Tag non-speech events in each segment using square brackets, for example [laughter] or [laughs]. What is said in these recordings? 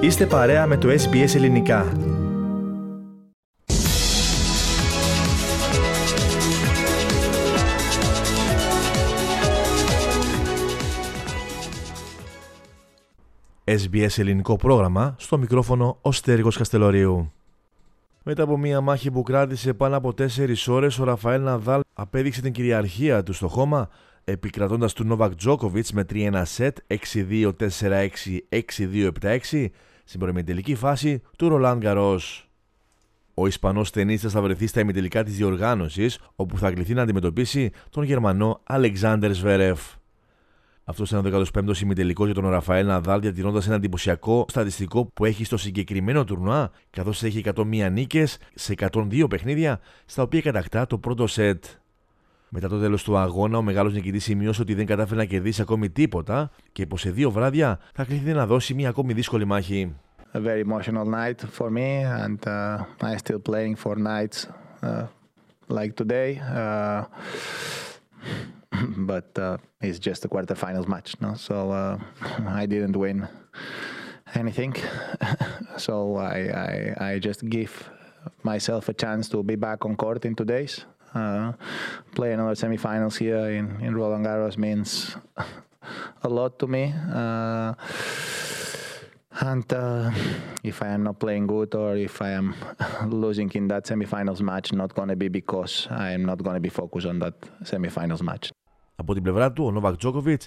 Είστε παρέα με το SBS Ελληνικά. SBS ελληνικό πρόγραμμα, στο μικρόφωνο ο Στέργος Καστελωρίου. Μετά από μια μάχη που κράτησε πάνω από 4 ώρες, ο Ραφαέλ Ναδάλ απέδειξε την κυριαρχία του στο χώμα, επικρατώντας του Νόβακ Τζόκοβιτς με 3-1 σετ 6-2-4-6, 6-2-7-6 στην προημιτελική φάση του Ρολάν Γκαρός. Ο Ισπανός ταινίστα θα βρεθεί στα ημιτελικά της διοργάνωσης, όπου θα κληθεί να αντιμετωπίσει τον Γερμανό Αλεξάνδρ Σβέρεφ. Αυτός είναι ο 15ο ημιτελικός για τον Ραφαέλ Ναδάλ, διατηρώντας ένα εντυπωσιακό στατιστικό που έχει στο συγκεκριμένο τουρνουά, καθώς έχει 101 νίκες σε 102 παιχνίδια, στα οποία κατακτά το πρώτο σετ. Μετά το τέλος του αγώνα, ο μεγάλος νικητής σημείωσε ότι δεν κατάφερε να κερδίσει ακόμη τίποτα και πως σε δύο βράδια θα κληθεί να δώσει μια ακόμη δύσκολη μάχη. A very emotional night for me, and uh, I'm still playing for nights uh, like today. Uh, but uh, it's just a quarterfinals match, no? So uh, [laughs] I didn't win anything. [laughs] so I, I I just give myself a chance to be back on court in two days. Uh, play another semifinals here in, in Roland Garros means [laughs] a lot to me. Uh, and uh, if I am not playing good or if I am losing in that semifinals match, not going to be because I am not going to be focused on that semifinals match. Από την πλευρά του, ο Νόβακ Τζόκοβιτ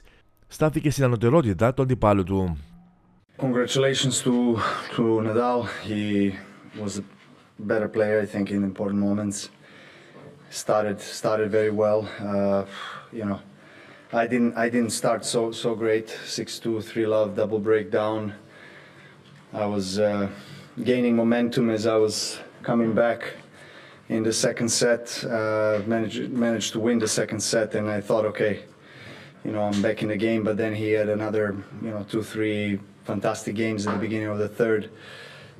στάθηκε στην ανωτερότητα του αντιπάλου του. Congratulations to to Nadal. He was a better player, I think, in important moments. Started started very well. Uh, you know, I didn't I didn't start so so great. Six two three love double breakdown. I was uh, gaining momentum as I was coming back in the second set. Uh, managed managed to win the second set, and I thought, okay, you know, I'm back in the game. But then he had another, you know, two three fantastic games at the beginning of the third.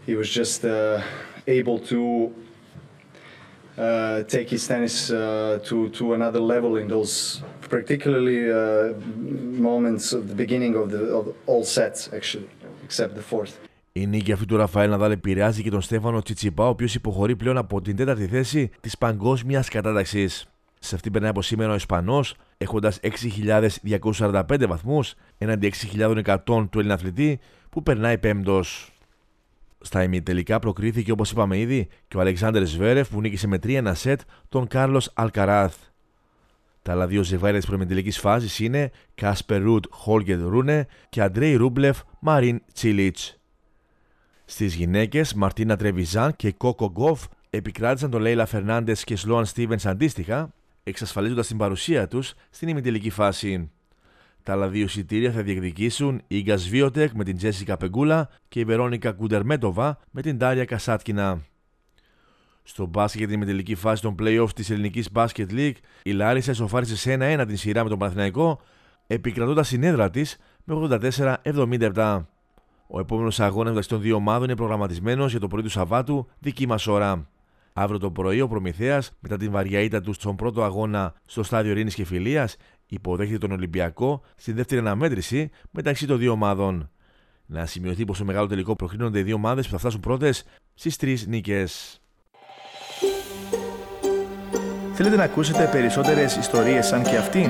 He was just uh, able to uh, take his tennis uh, to to another level in those particularly uh, moments of the beginning of the of all sets actually, except the fourth. Η νίκη αυτή του Ραφαέλ Ναδάλ επηρεάζει και τον Στέφανο Τσιτσιπά, ο οποίος υποχωρεί πλέον από την τέταρτη θέση της παγκόσμιας κατάταξης. Σε αυτή περνάει από σήμερα ο Ισπανός, έχοντας 6.245 βαθμούς έναντι 6.100 του Ελληναθλητή, που περνάει πέμπτος. Στα ημιτελικά προκρίθηκε όπως είπαμε ήδη και ο Αλεξάντερ Ζβέρεφ που νίκησε με 3-1 σετ τον Κάρλος Αλκαράθ. Τα άλλα δύο ζευγάρια της προημιτελικής φάσης είναι Κάσπερ Ρουντ Χόλγκερ Ρούνε και Αντρέι Ρούμπλεφ Μαρίν Τσίλιτς. Στις γυναίκες, Μαρτίνα Τρεβιζάν και Κόκο Γκόφ επικράτησαν των Λέιλα Φερνάντες και Σλόαν Στίβενς αντίστοιχα, εξασφαλίζοντας την παρουσία τους στην ημιτελική φάση. Τα άλλα δύο εισιτήρια θα διεκδικήσουν η Ίγκα Σβιόντεκ με την Τζέσικα Πεγκούλα και η Βερόνικα Κουντερμέτοβα με την Ντάρια Κασάτκινα. Στο μπάσκετ για την ημιτελική φάση των playoff της Ελληνικής Basket League, η Λάρισα ισοφάρισε σε 1-1 την σειρά με τον Παναθηναϊκό, επικρατώντας την έδρα της με 84-77. Ο επόμενος αγώνας μεταξύ των δύο ομάδων είναι προγραμματισμένος για το πρωί του Σαββάτου, δική μας ώρα. Αύριο το πρωί, ο Προμηθέας, μετά την βαριά ήττα του στον πρώτο αγώνα στο στάδιο Ειρήνης και Φιλίας, υποδέχεται τον Ολυμπιακό στην δεύτερη αναμέτρηση μεταξύ των δύο ομάδων. Να σημειωθεί πως στο μεγάλο τελικό προκρίνονται οι δύο ομάδες που θα φτάσουν πρώτες στις τρεις νίκες. Θέλετε να ακούσετε περισσότερες ιστορίες σαν και αυτήν;